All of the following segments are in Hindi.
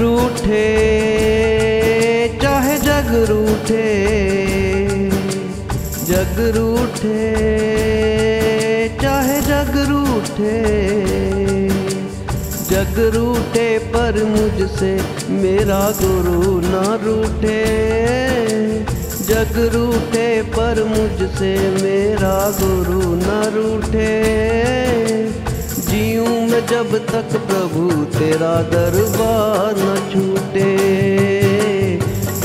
रूठे चाहे जग रूठे जग रूठे चाहे जग रूठे जग रूठे पर मुझसे मेरा गुरु ना रूठे जग रूठे पर मुझसे मेरा गुरु न रूठे। जब तक प्रभु तेरा दरबार न छूटे।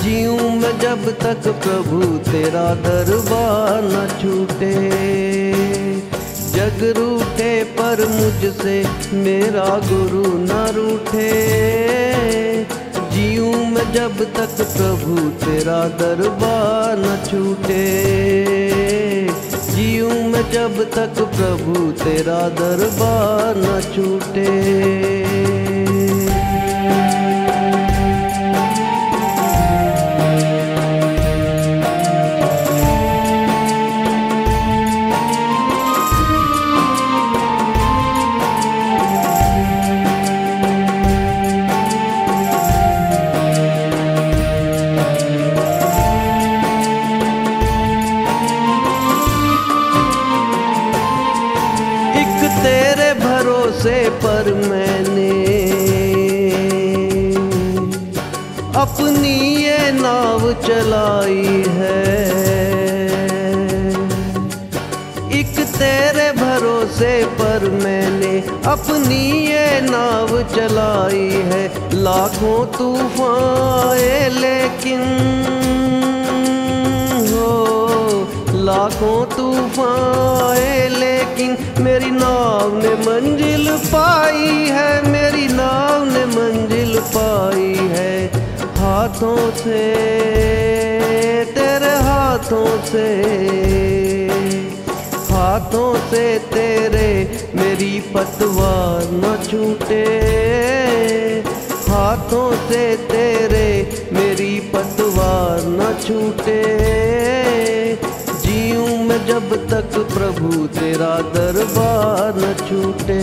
जीऊं मैं जब तक प्रभु तेरा दरबार न छूटे। जग रूठे पर मुझसे मेरा गुरु न रूठे। जीऊं मैं जब तक प्रभु तेरा दरबार न छूटे। जीऊं मैं जब तक प्रभु तेरा दरबार न छूटे। मैंने अपनी ये नाव चलाई है। एक तेरे भरोसे पर मैंने अपनी ये नाव चलाई है। लाखों तूफ़ान, लेकिन हो, लाखों तूफ़ान लेकिन मेरी नाव ने मंजिल पाई है, मेरी नाव ने मंजिल पाई है। हाथों से, तेरे हाथों से। हाथों से तेरे मेरी पतवार न छूटे। हाथों से तेरे मेरी पतवार न छूटे। जब तक प्रभु तेरा दरबार न छूटे।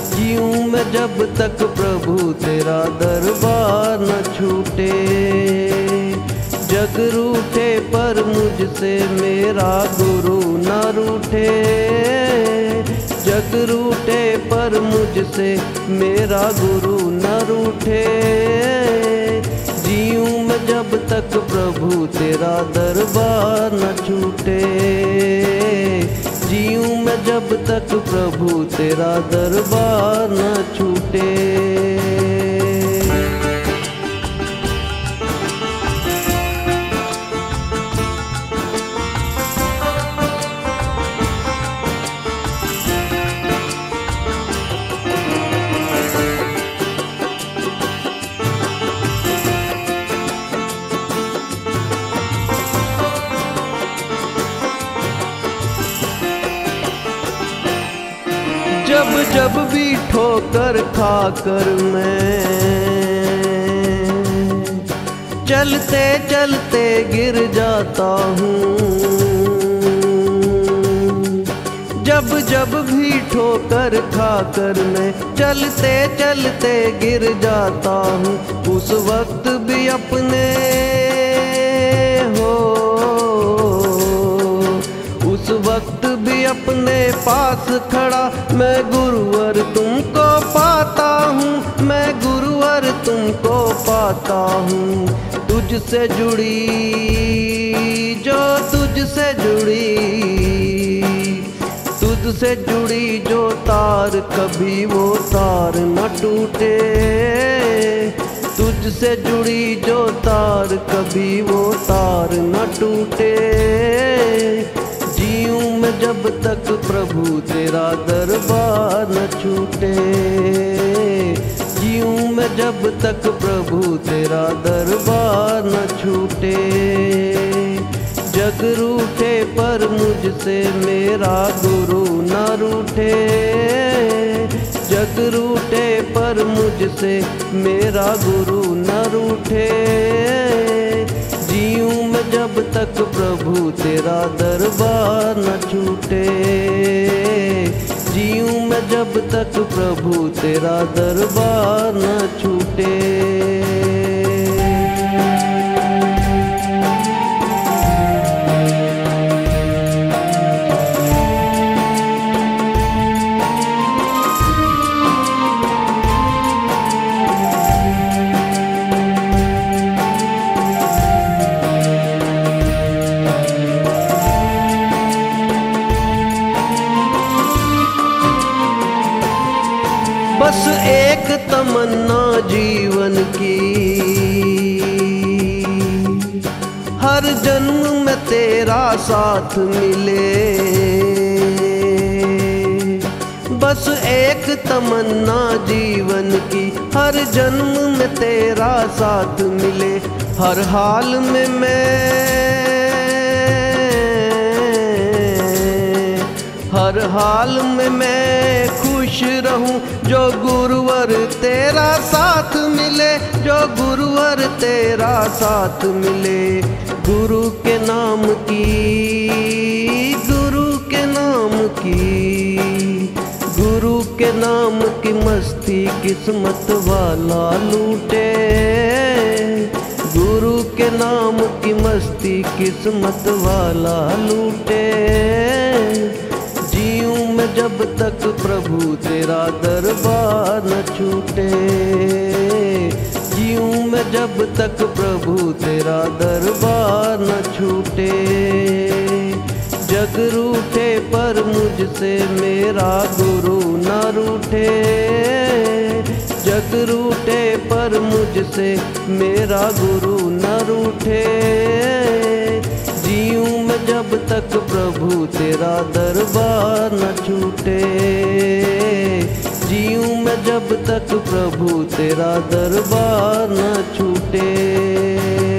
जीऊं मैं जब तक प्रभु तेरा दरबार न छूटे। जग रूठे पर मुझसे मेरा गुरु न रूठे। जग रूठे पर मुझसे मेरा गुरु न रूठे। जब तक प्रभु तेरा दरबार न छूटे। जीऊँ मैं जब तक प्रभु तेरा दरबार न छूटे। जब जब भी ठोकर खाकर मैं चलते चलते गिर जाता हूँ। जब जब भी ठोकर खाकर मैं चलते चलते गिर जाता हूँ। उस वक्त भी अपने पास खड़ा, मैं गुरुवर तुमको पाता हूँ, मैं गुरुवर तुमको पाता हूँ। तुझसे जुड़ी, जो तुझसे जुड़ी तुझसे जुड़ी जो तार, कभी वो तार न टूटे। तुझसे जुड़ी जो तार, कभी वो तार न टूटे। जीऊं मैं जब तक प्रभु तेरा दरबार न छूटे। जीऊं मैं जब तक प्रभु तेरा दरबार न छूटे। जग रूठे पर मुझसे मेरा गुरु न रूठे। जग रूठे पर मुझसे मेरा गुरु न रूठे। जब तक प्रभु तेरा दरबार न छूटे। जीऊँ मैं जब तक प्रभु तेरा दरबार न छूटे। जन्म में तेरा साथ मिले। बस एक तमन्ना जीवन की, हर जन्म में तेरा साथ मिले। हर हाल में मैं, हर हाल में मैं खुश रहूँ, जो गुरुवर तेरा साथ मिले, जो गुरुवर तेरा साथ मिले। गुरु के नाम की, गुरु के नाम की, गुरु के नाम की मस्ती किस्मत वाला लूटे। गुरु के नाम की मस्ती किस्मत वाला लूटे। जीऊं मैं जब तक प्रभु तेरा दरबार न छूटे। जीऊं मैं जब तक प्रभु तेरा दरबार न छूटे। जग रूठे पर मुझसे मेरा गुरु न रूठे। जग रूठे पर मुझसे मेरा गुरु न रूठे। जीऊं मैं जब तक प्रभु तेरा दरबार न छूटे। जीऊं मैं जब तक प्रभु तेरा दरबार न छूटे।